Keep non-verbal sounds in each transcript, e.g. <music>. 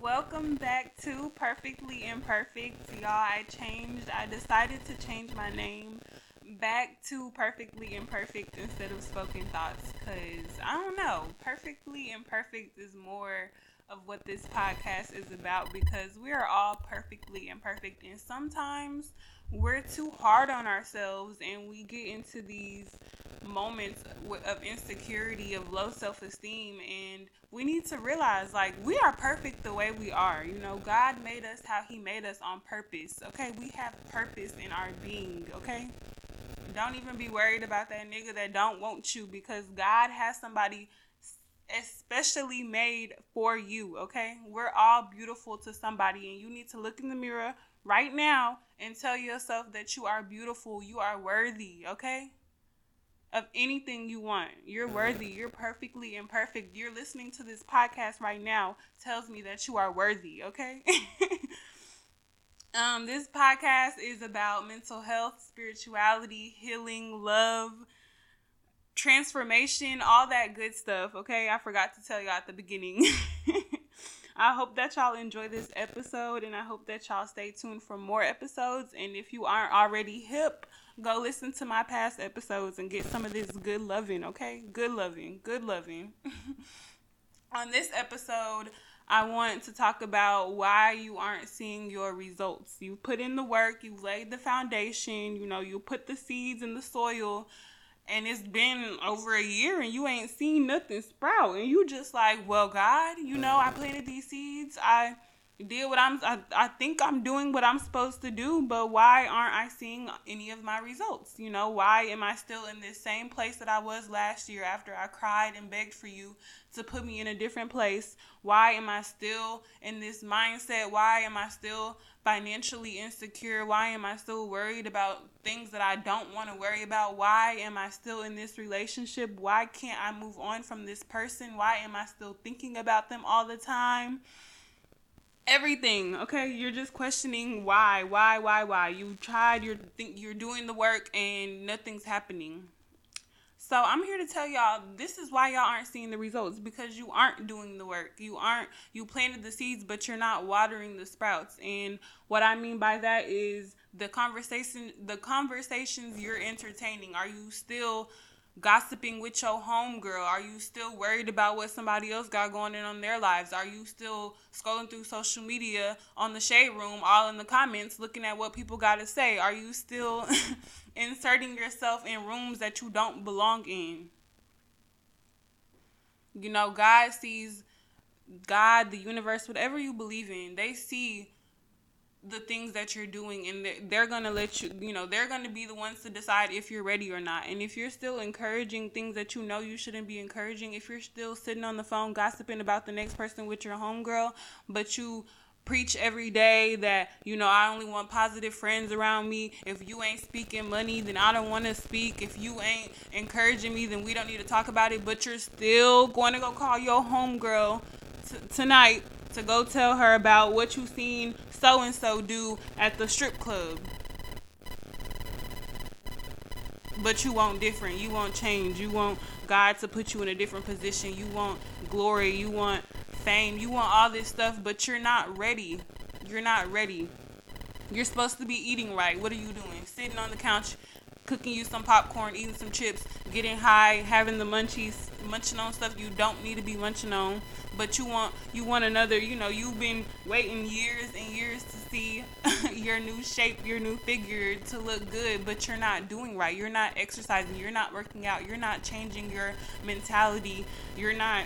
Welcome back to Perfectly Imperfect. Y'all, I changed. I decided to change my name back to Perfectly Imperfect instead of Spoken Thoughts because I don't know. Perfectly Imperfect is more of what this podcast is about because we are all perfectly imperfect and sometimes we're too hard on ourselves and we get into these moments of insecurity of low self-esteem and we need to realize like we are perfect the way we are you know god made us how he made us on purpose okay we have purpose in our being okay don't even be worried about that nigga that don't want you because god has somebody especially made for you, okay? We're all beautiful to somebody, and you need to look in the mirror right now and tell yourself that you are beautiful, you are worthy, okay? Of anything you want. You're worthy, you're perfectly imperfect. You're listening to this podcast right now, tells me that you are worthy, okay? <laughs> um, this podcast is about mental health, spirituality, healing, love transformation, all that good stuff. Okay, I forgot to tell y'all at the beginning. <laughs> I hope that y'all enjoy this episode and I hope that y'all stay tuned for more episodes. And if you aren't already hip, go listen to my past episodes and get some of this good loving, okay? Good loving, good loving. <laughs> On this episode, I want to talk about why you aren't seeing your results. You put in the work, you laid the foundation, you know, you put the seeds in the soil and it's been over a year and you ain't seen nothing sprout and you just like well god you know i planted these seeds i did what i'm I, I think i'm doing what i'm supposed to do but why aren't i seeing any of my results you know why am i still in this same place that i was last year after i cried and begged for you to put me in a different place why am i still in this mindset why am i still financially insecure? Why am I still worried about things that I don't want to worry about? Why am I still in this relationship? Why can't I move on from this person? Why am I still thinking about them all the time? Everything, okay? You're just questioning why, why, why, why. You tried, you're think you're doing the work and nothing's happening. So I'm here to tell y'all this is why y'all aren't seeing the results because you aren't doing the work. You aren't you planted the seeds but you're not watering the sprouts. And what I mean by that is the conversation the conversations you're entertaining. Are you still gossiping with your homegirl? Are you still worried about what somebody else got going in on their lives? Are you still scrolling through social media on the shade room, all in the comments, looking at what people got to say? Are you still <laughs> inserting yourself in rooms that you don't belong in? You know, God sees God, the universe, whatever you believe in, they see the things that you're doing and they're going to let you you know they're going to be the ones to decide if you're ready or not and if you're still encouraging things that you know you shouldn't be encouraging if you're still sitting on the phone gossiping about the next person with your homegirl but you preach every day that you know I only want positive friends around me. If you ain't speaking money, then I don't want to speak. If you ain't encouraging me, then we don't need to talk about it. But you're still going to go call your homegirl t- tonight to go tell her about what you seen so and so do at the strip club. But you want different. You want change. You want God to put you in a different position. You want glory. You want fame. You want all this stuff, but you're not ready. You're not ready. You're supposed to be eating right. What are you doing? Sitting on the couch, cooking you some popcorn, eating some chips, getting high, having the munchies, munching on stuff you don't need to be munching on but you want you want another you know you've been waiting years and years to see <laughs> your new shape your new figure to look good but you're not doing right. You're not exercising. You're not working out. You're not changing your mentality. You're not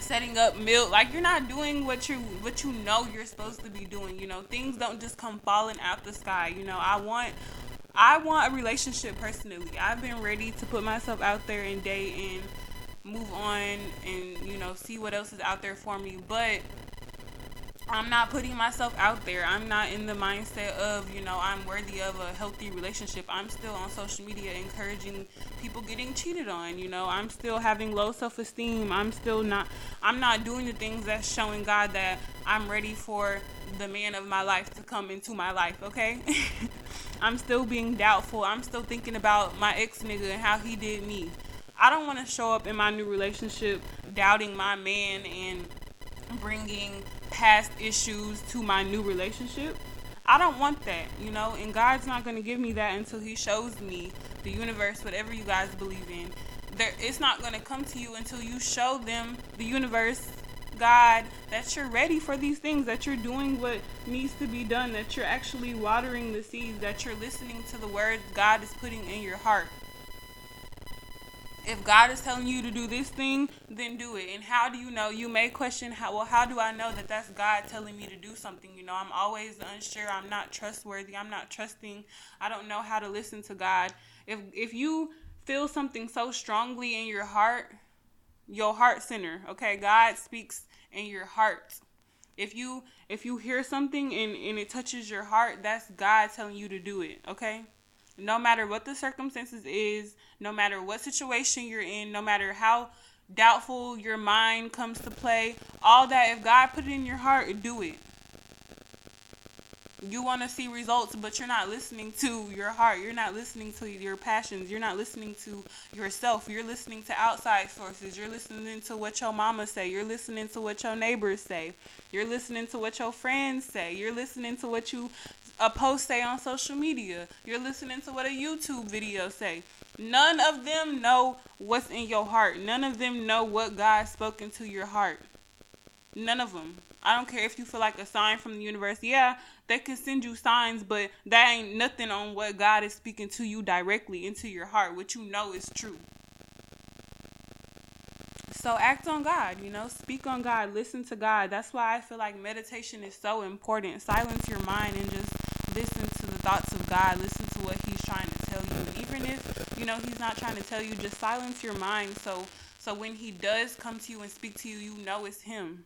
setting up meal like you're not doing what you what you know you're supposed to be doing you know? Things don't just come falling out the sky you know? I want I want a relationship personally. I've been ready to put myself out there and date and move on and you know see what else is out there for me but I'm not putting myself out there. I'm not in the mindset of, you know, I'm worthy of a healthy relationship. I'm still on social media encouraging people getting cheated on, you know. I'm still having low self-esteem. I'm still not I'm not doing the things that's showing God that I'm ready for the man of my life to come into my life, okay? <laughs> I'm still being doubtful. I'm still thinking about my ex nigga and how he did me. I don't want to show up in my new relationship doubting my man and bringing past issues to my new relationship. I don't want that, you know, and God's not going to give me that until He shows me the universe, whatever you guys believe in. There, it's not going to come to you until you show them the universe, God, that you're ready for these things, that you're doing what needs to be done, that you're actually watering the seeds, that you're listening to the words God is putting in your heart if God is telling you to do this thing, then do it. And how do you know? You may question how well, how do I know that that's God telling me to do something? You know, I'm always unsure. I'm not trustworthy. I'm not trusting. I don't know how to listen to God. If if you feel something so strongly in your heart, your heart center, okay? God speaks in your heart. If you if you hear something and, and it touches your heart, that's God telling you to do it, okay? no matter what the circumstances is, no matter what situation you're in, no matter how doubtful your mind comes to play, all that if God put it in your heart, do it. You want to see results, but you're not listening to your heart. You're not listening to your passions. You're not listening to yourself. You're listening to outside sources. You're listening to what your mama say. You're listening to what your neighbors say. You're listening to what your friends say. You're listening to what you a post say on social media. You're listening to what a YouTube video say. None of them know what's in your heart. None of them know what God spoke into your heart. None of them. I don't care if you feel like a sign from the universe. Yeah, they can send you signs, but that ain't nothing on what God is speaking to you directly into your heart, what you know is true. So act on God, you know, speak on God, listen to God. That's why I feel like meditation is so important. Silence your mind and just listen to the thoughts of God, listen to what He's trying to tell you. Even if you know He's not trying to tell you, just silence your mind so so when He does come to you and speak to you, you know it's Him.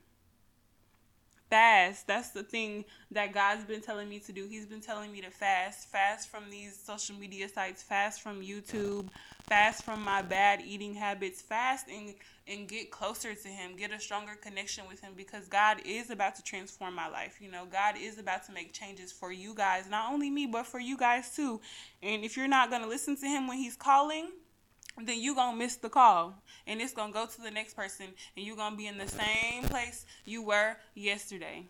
Fast. That's the thing that God's been telling me to do. He's been telling me to fast. Fast from these social media sites, fast from YouTube, fast from my bad eating habits, fast and and get closer to him, get a stronger connection with him because God is about to transform my life. You know, God is about to make changes for you guys, not only me, but for you guys too. And if you're not going to listen to him when he's calling, then you to miss the call. And it's to go to the next person. And you're going to be in the same place you were yesterday.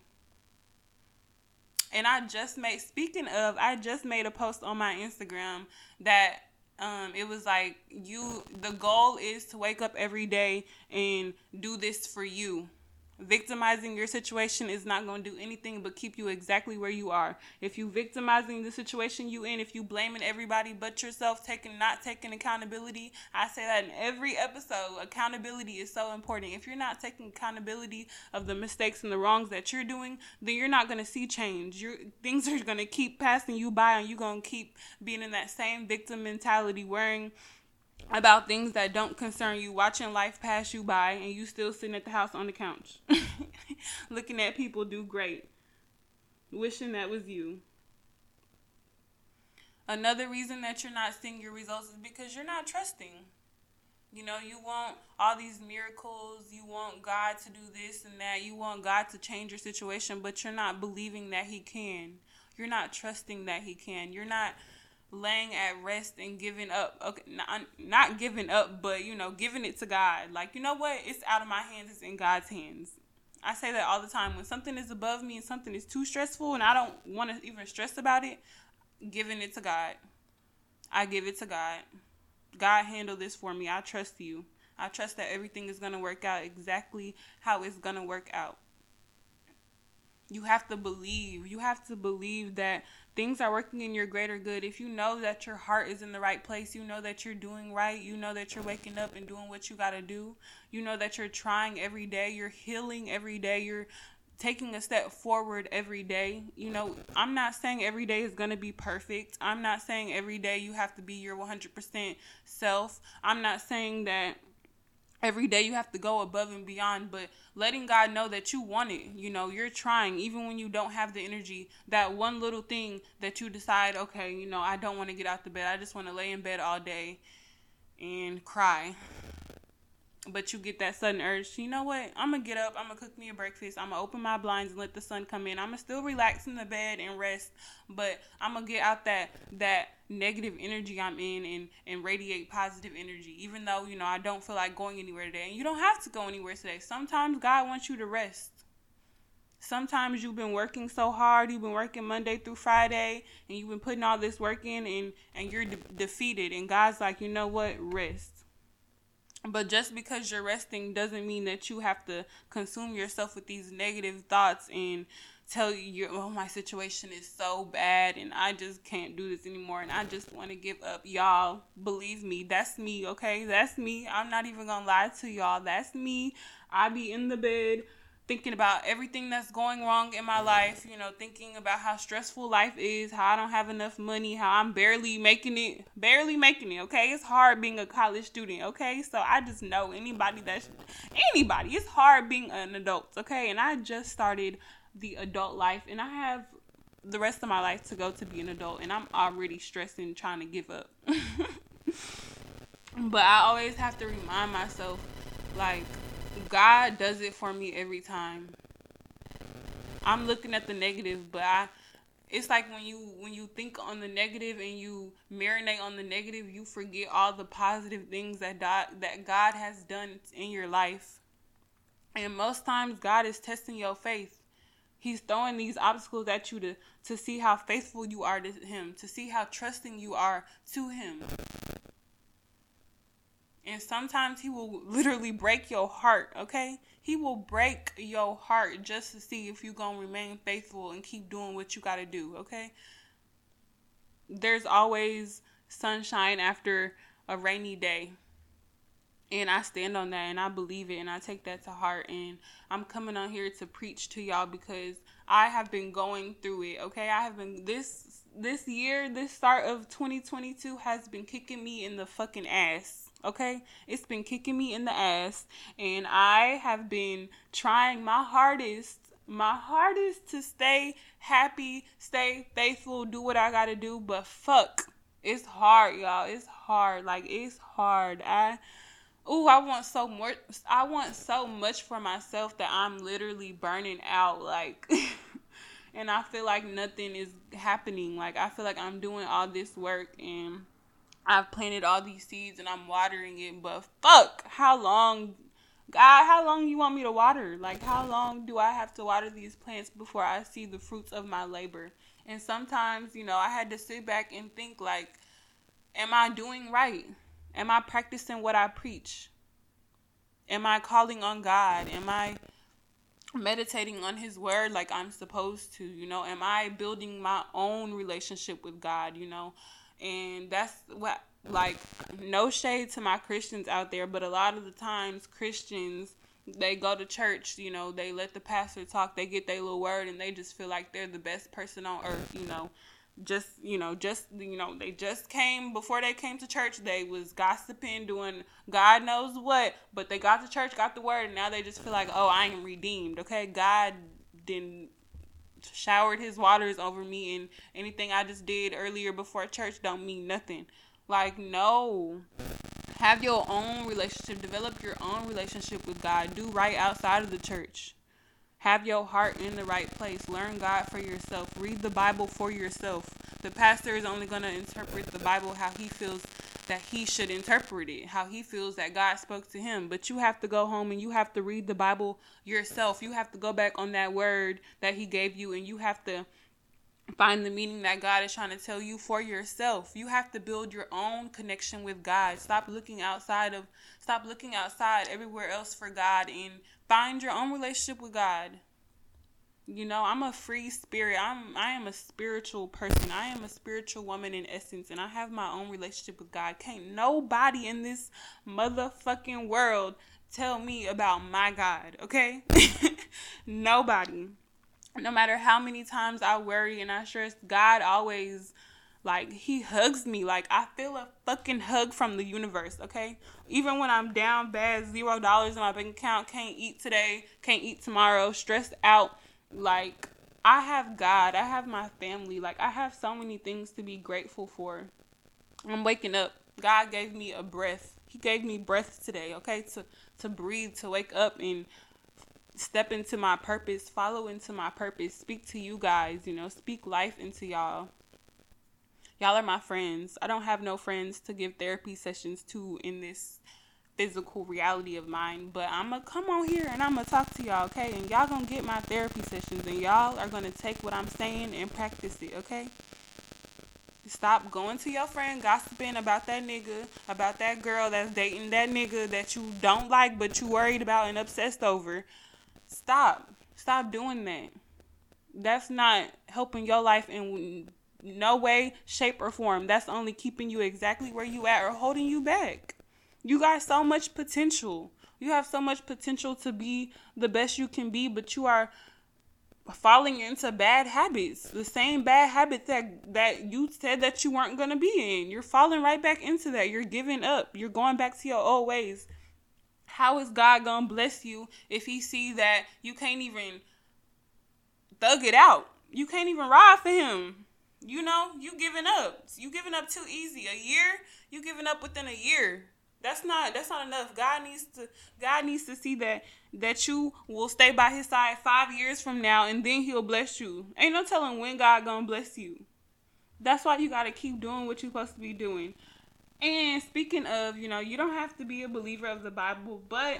And I just made speaking of, I just made a post on my Instagram that um, it was like you the goal is to wake up every day and do this for you victimizing your situation is not going to do anything but keep you exactly where you are. If you victimizing the situation you in if you blaming everybody but yourself taking not taking accountability i say that in every episode accountability is so important. If you're not taking accountability of the mistakes and the wrongs that you're doing then you're not going to see change. Your things are going to keep passing you by and you're going to keep being in that same victim mentality wearing about things that don't concern you, watching life pass you by, and you still sitting at the house on the couch, <laughs> looking at people do great, wishing that was you. Another reason that you're not seeing your results is because you're not trusting. You know, you want all these miracles, you want God to do this and that, you want God to change your situation, but you're not believing that He can. You're not trusting that He can. You're not laying at rest and giving up okay not, not giving up but you know giving it to god. Like you know what? It's out of my hands. It's in god's hands. I say that all the time. When something is above me and something is too stressful and i don't want to even stress about it giving it to god. I give it to god. God handle this for me. I trust you. I trust that everything is going to work out exactly how it's going to work out. You have to believe. You have to believe that things are working in your greater good, if you know that your heart is in the right place, you know that you're doing right, you know that you're waking up and doing what you got to do, you know that you're trying every day, you're healing every day, you're taking a step forward every day. You know, I'm not saying every day is going to be perfect. I'm not saying every day you have to be your 100% self. I'm not saying that every day you have to go above and beyond, but letting God know that you want it. You know, you're trying, even when you don't have the energy. That one little thing that you decide, okay, you know, I don't want to get out the bed. I just want to lay in bed all day and cry but you get that sudden urge you know what? I'm gonna get up i'm gonna cook me a breakfast i'm gonna open my blinds and let the sun come in. I'm gonna still relax in the bed and rest but i'm gonna get out that that negative energy i'm in and and radiate positive energy even though you know i don't feel like going anywhere today. And you don't have to go anywhere today. Sometimes god wants you to rest. Sometimes you've been working so hard you've been working monday through friday and you've been putting all this work in and and you're de- defeated. And god's like you know what? Rest but just because you're resting doesn't mean that you have to consume yourself with these negative thoughts and tell you, oh, my situation is so bad and I just can't do this anymore and I just want to give up. Y'all, believe me, that's me, okay? That's me. I'm not even going to lie to y'all. That's me. I be in the bed thinking about everything that's going wrong in my life, you know, thinking about how stressful life is, how I don't have enough money, how I'm barely making it, barely making it, okay? It's hard being a college student, okay? So I just know anybody that's anybody, it's hard being an adult, okay? And I just started the adult life and I have the rest of my life to go to be an adult and I'm already stressing trying to give up. <laughs> but I always have to remind myself like God does it for me every time. I'm looking at the negative, but I it's like when you when you think on the negative and you marinate on the negative, you forget all the positive things that God, that God has done in your life. And most times God is testing your faith. He's throwing these obstacles at you to, to see how faithful you are to Him, to see how trusting you are to Him. And sometimes He will literally break your heart, okay? He will break your heart just to see if you're going to remain faithful and keep doing what you got to do, okay? There's always sunshine after a rainy day and I stand on that and I believe it and I take that to heart and I'm coming on here to preach to y'all because I have been going through it. Okay, I have been this this year, this start of 2022 has been kicking me in the fucking ass. Okay, it's been kicking me in the ass and I have been trying my hardest my hardest to stay happy, stay faithful, do what I got to do, but fuck, it's hard, y'all. It's hard. Like it's hard. I Ooh, I want so more. I want so much for myself that I'm literally burning out. Like, <laughs> and I feel like nothing is happening. Like, I feel like I'm doing all this work and I've planted all these seeds and I'm watering it. But fuck, how long, God, how long you want me to water? Like, how long do I have to water these plants before I see the fruits of my labor? And sometimes, you know, I had to sit back and think, like, am I doing right? Am I practicing what I preach? Am I calling on God? Am I meditating on His Word like I'm supposed to? You know, am I building my own relationship with God? You know, and that's what, like, no shade to my Christians out there, but a lot of the times Christians they go to church, you know, they let the pastor talk, they get their little word, and they just feel like they're the best person on earth, you know. Just you know just you know they just came before they came to church they was gossiping doing god knows what but they got to church got the word and now they just feel like oh i am redeemed okay? God didn't showered his waters over me and anything i just did earlier before church don't mean nothing like no have your own relationship develop your own relationship with god do right outside of the church have your heart in the right place. Learn God for yourself. Read the Bible for yourself. The pastor is only going to interpret the Bible how he feels that he should interpret it, how he feels that God spoke to him. But you have to go home and you have to read the Bible yourself. You have to go back on that word that he gave you and you have to find the meaning that God is trying to tell you for yourself. You have to build your own connection with God. Stop looking outside of stop looking outside everywhere else for God and find your own relationship with God. You know, I'm a free spirit. I'm I am a spiritual person. I am a spiritual woman in essence and I have my own relationship with God. Can't nobody in this motherfucking world tell me about my God, okay? <laughs> nobody. No matter how many times I worry and I stress, God always like he hugs me. Like I feel a fucking hug from the universe, okay? Even when I'm down bad, zero dollars in my bank account, can't eat today, can't eat tomorrow, stressed out, like I have God, I have my family, like I have so many things to be grateful for. I'm waking up. God gave me a breath. He gave me breath today, okay? To to breathe, to wake up and step into my purpose, follow into my purpose, speak to you guys, you know, speak life into y'all. Y'all are my friends. I don't have no friends to give therapy sessions to in this physical reality of mine. But I'm going to come on here and I'm going to talk to y'all, okay? And y'all going to get my therapy sessions and y'all are going to take what I'm saying and practice it, okay? Stop going to your friend gossiping about that nigga, about that girl that's dating that nigga that you don't like but you worried about and obsessed over. Stop. Stop doing that. That's not helping your life in no way, shape, or form. That's only keeping you exactly where you at or holding you back. You got so much potential. You have so much potential to be the best you can be, but you are falling into bad habits. The same bad habits that that you said that you weren't going to be in. You're falling right back into that. You're giving up. You're going back to your old ways. How is God going to bless you if he see that you can't even thug it out? You can't even ride for him. You know, you giving up. You giving up too easy. A year, you giving up within a year. That's not that's not enough. God needs to God needs to see that that you will stay by his side 5 years from now and then he'll bless you. Ain't no telling when God going to bless you. That's why you got to keep doing what you're supposed to be doing. And speaking of, you know, you don't have to be a believer of the Bible, but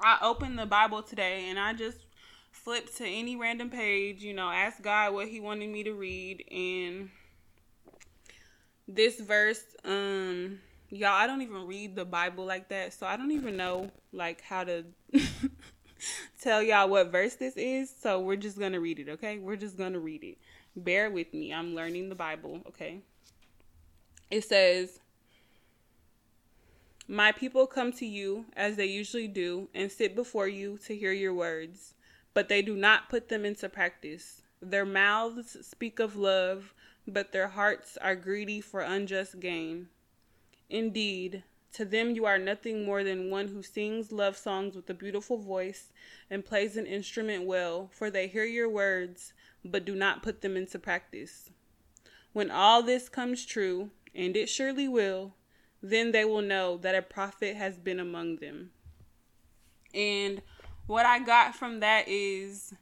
I opened the Bible today and I just flipped to any random page, you know, ask God what he wanted me to read and this verse um y'all I don't even read the Bible like that, so I don't even know like how to <laughs> tell y'all what verse this is, so we're just to read it, okay? We're just to read it. Bear with me. I'm learning the Bible, okay? It says my people come to you as they usually do and sit before you to hear your words but they do not put them into practice. Their mouths speak of love, but their hearts are greedy for unjust gain. Indeed, to them you are nothing more than one who sings love songs with a beautiful voice and plays an instrument well, for they hear your words, but do not put them into practice. When all this comes true, and it surely will, then they will know that a prophet has been among them. And what I got from that is,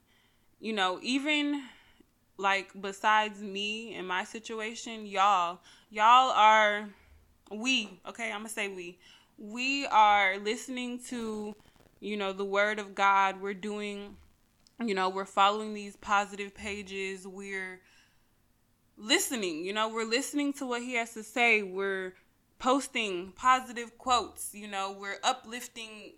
you know, even like besides me and my situation, y'all, y'all are we, okay, I'm gonna say we. We are listening to, you know, the word of God. We're doing, you know, we're following these positive pages. We're listening, you know, we're listening to what he has to say. We're posting positive quotes, you know, we're uplifting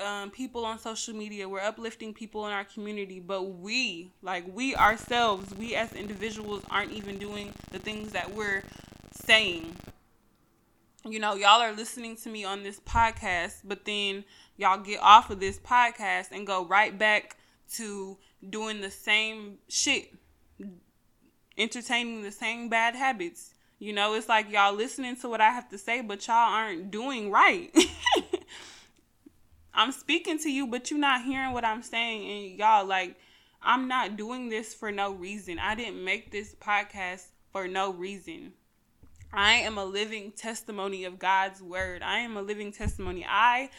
um, people on social media, we're uplifting people in our community, but we, like we ourselves, we as individuals aren't even doing the things that we're saying. You know, y'all are listening to me on this podcast, but then y'all get off of this podcast and go right back to doing the same shit, entertaining the same bad habits. You know, it's like y'all listening to what I have to say, but y'all aren't doing right. <laughs> I'm speaking to you, but you're not hearing what I'm saying. And y'all, like, I'm not doing this for no reason. I didn't make this podcast for no reason. I am a living testimony of God's word. I am a living testimony. I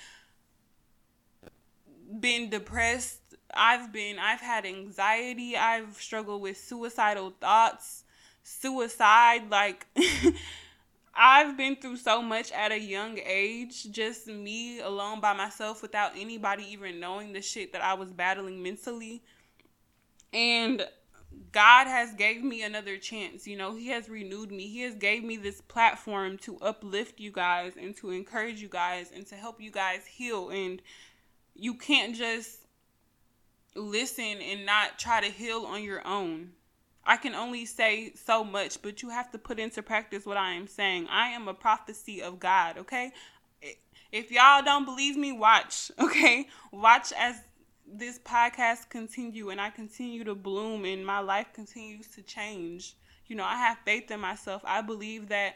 been depressed. I've been I've had anxiety. I've struggled with suicidal thoughts, suicide like <laughs> I've been through so much at a young age, just me alone by myself without anybody even knowing the shit that I was battling mentally. And God has gave me another chance. You know, he has renewed me. He has gave me this platform to uplift you guys and to encourage you guys and to help you guys heal and you can't just listen and not try to heal on your own. I can only say so much, but you have to put into practice what I am saying. I am a prophecy of God, okay? If y'all don't believe me, watch, <laughs> okay? Watch as this podcast continue and I continue to bloom and my life continues to change. You know, I have faith in myself. I believe that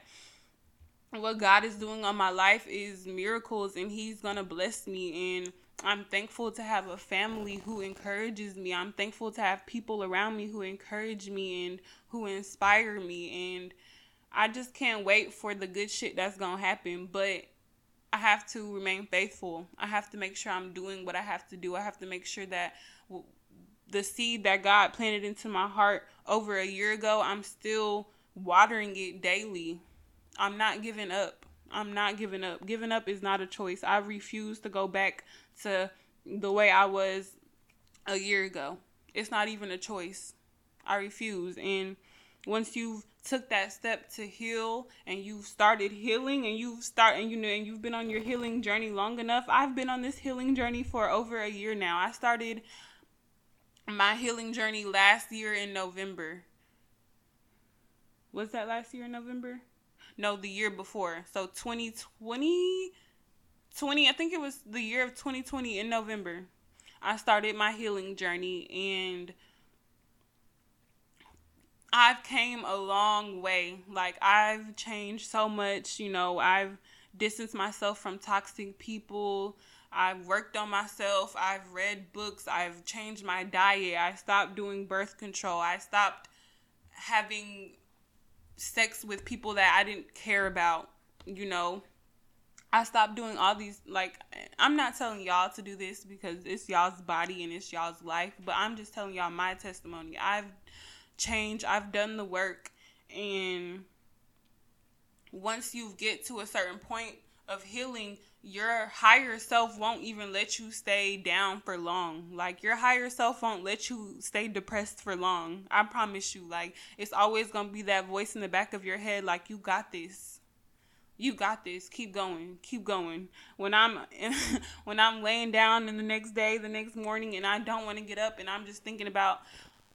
what God is doing on my life is miracles and he's going to bless me and I'm thankful to have a family who encourages me. I'm thankful to have people around me who encourage me and who inspire me. And I just can't wait for the good shit that's going to happen. But I have to remain faithful. I have to make sure I'm doing what I have to do. I have to make sure that the seed that God planted into my heart over a year ago, I'm still watering it daily. I'm not giving up. I'm not giving up. Giving up is not a choice. I refuse to go back to the way I was a year ago. It's not even a choice. I refuse. And once you've took that step to heal and you've started healing and you've start and you know and you've been on your healing journey long enough. I've been on this healing journey for over a year now. I started my healing journey last year in November. Was that last year in November? No, the year before. So 2020 20 I think it was the year of 2020 in November. I started my healing journey and I've came a long way. Like I've changed so much, you know, I've distanced myself from toxic people. I've worked on myself. I've read books. I've changed my diet. I stopped doing birth control. I stopped having sex with people that I didn't care about, you know. I stopped doing all these like I'm not telling y'all to do this because it's y'all's body and it's y'all's life, but I'm just telling y'all my testimony. I've change. I've done the work. And once you get to a certain point of healing, your higher self won't even let you stay down for long. Like your higher self won't let you stay depressed for long. I promise you. Like it's always going to be that voice in the back of your head like you got this. You got this. Keep going. Keep going. When I'm <laughs> when I'm laying down in the next day, the next morning and I don't want to get up and I'm just thinking about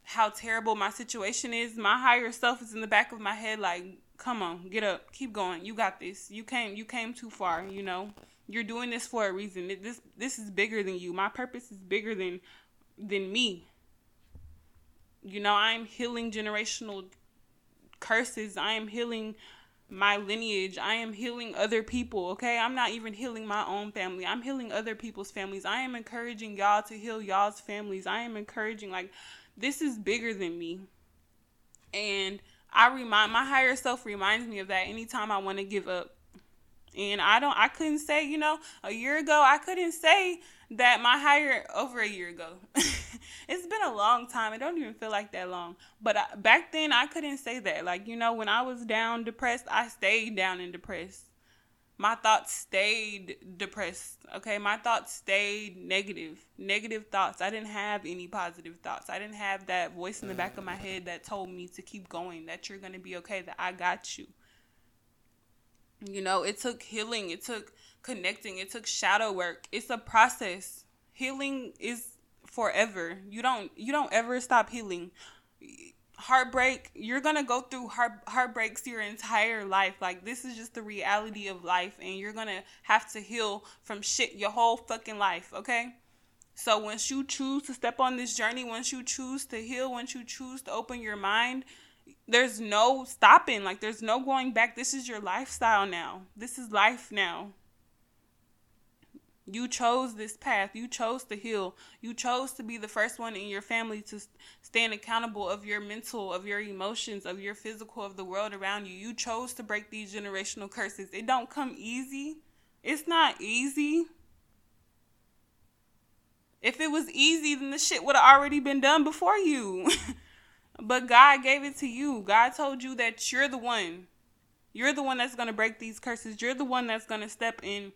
how terrible my situation is, my higher self is in the back of my head like, come on, get up, keep going. You got this. You came you came too far, you know. You're doing this for a reason. This this is bigger than you. My purpose is bigger than than me. You know, I am healing generational curses. I am healing my lineage. I am healing other people, okay? I'm not even healing my own family. I'm healing other people's families. I am encouraging y'all to heal y'all's families. I am encouraging like this is bigger than me. And I remind my higher self reminds me of that anytime I want to give up. And I don't I couldn't say, you know, a year ago I couldn't say that my higher over a year ago. <laughs> it's been a long time. It don't even feel like that long. But I, back then I couldn't say that. Like, you know, when I was down depressed, I stayed down and depressed my thoughts stayed depressed. Okay, my thoughts stayed negative, negative thoughts. I didn't have any positive thoughts. I didn't have that voice in the back of my head that told me to keep going, that you're going to be okay, that I got you. You know, it took healing, it took connecting, it took shadow work. It's a process. Healing is forever. You don't you don't ever stop healing heartbreak you're gonna go through heart heartbreaks your entire life. Like this is just the reality of life and you're gonna have to heal from shit your whole fucking life okay? So once you choose to step on this journey once you choose to heal once you choose to open your mind there's no stopping. Like there's no going back. This is your lifestyle now. This is life now you chose this path. You chose to heal. You chose to be the first one in your family to stand accountable of your mental, of your emotions, of your physical, of the world around you. You chose to break these generational curses. It don't come easy. It's not easy. If it was easy, then the shit would have already been done before you. <laughs> but God gave it to you. God told you that you're the one. You're the one that's going to break these curses. You're the one that's going to step in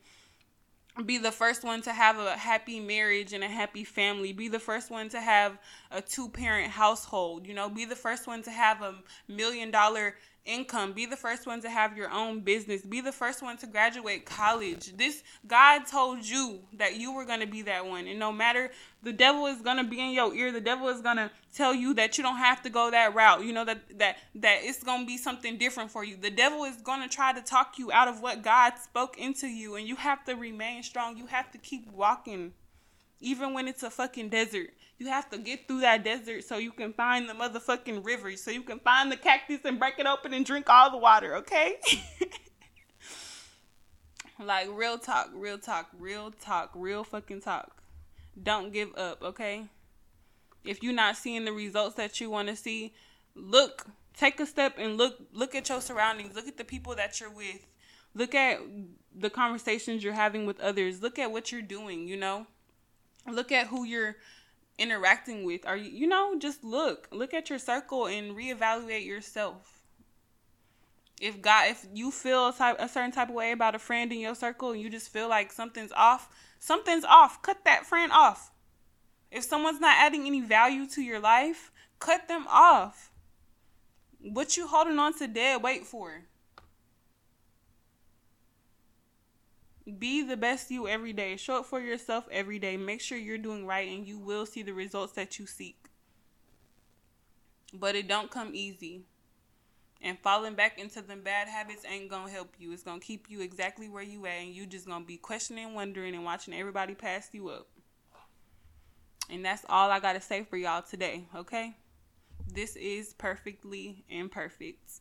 be the first one to have a happy marriage and a happy family. Be the first one to have a two parent household you know? Be the first one to have a million dollar income be the first one to have your own business be the first one to graduate college. This god told you that you were going to be that one. And no matter the devil is going to be in your ear. The devil is going to tell you that you don't have to go that route. You know that that that it's going to be something different for you. The devil is going to try to talk you out of what god spoke into you. And you have to remain strong. You have to keep walking even when it's a fucking desert you have to get through that desert so you can find the motherfucking river, so you can find the cactus and break it open and drink all the water, okay? <laughs> like real talk, real talk, real talk, real fucking talk. Don't give up, okay? If you're not seeing the results that you want to see, look, take a step and look look at your surroundings. Look at the people that you're with. Look at the conversations you're having with others. Look at what you're doing, you know? Look at who you're interacting with are you you know just look look at your circle and reevaluate yourself if God, if you feel a, type, a certain type of way about a friend in your circle and you just feel like something's off, something's off. Cut that friend off. If someone's not adding any value to your life, cut them off. What you holding on to dead weight for? Be the best you every day. Show up for yourself every day. Make sure you're doing right and you will see the results that you seek. But it don't come easy. And falling back into them bad habits ain't gonna help you. It's gonna keep you exactly where you at, and you just gonna be questioning, wondering, and watching everybody pass you up. And that's all I gotta say for y'all today, okay? This is perfectly imperfect.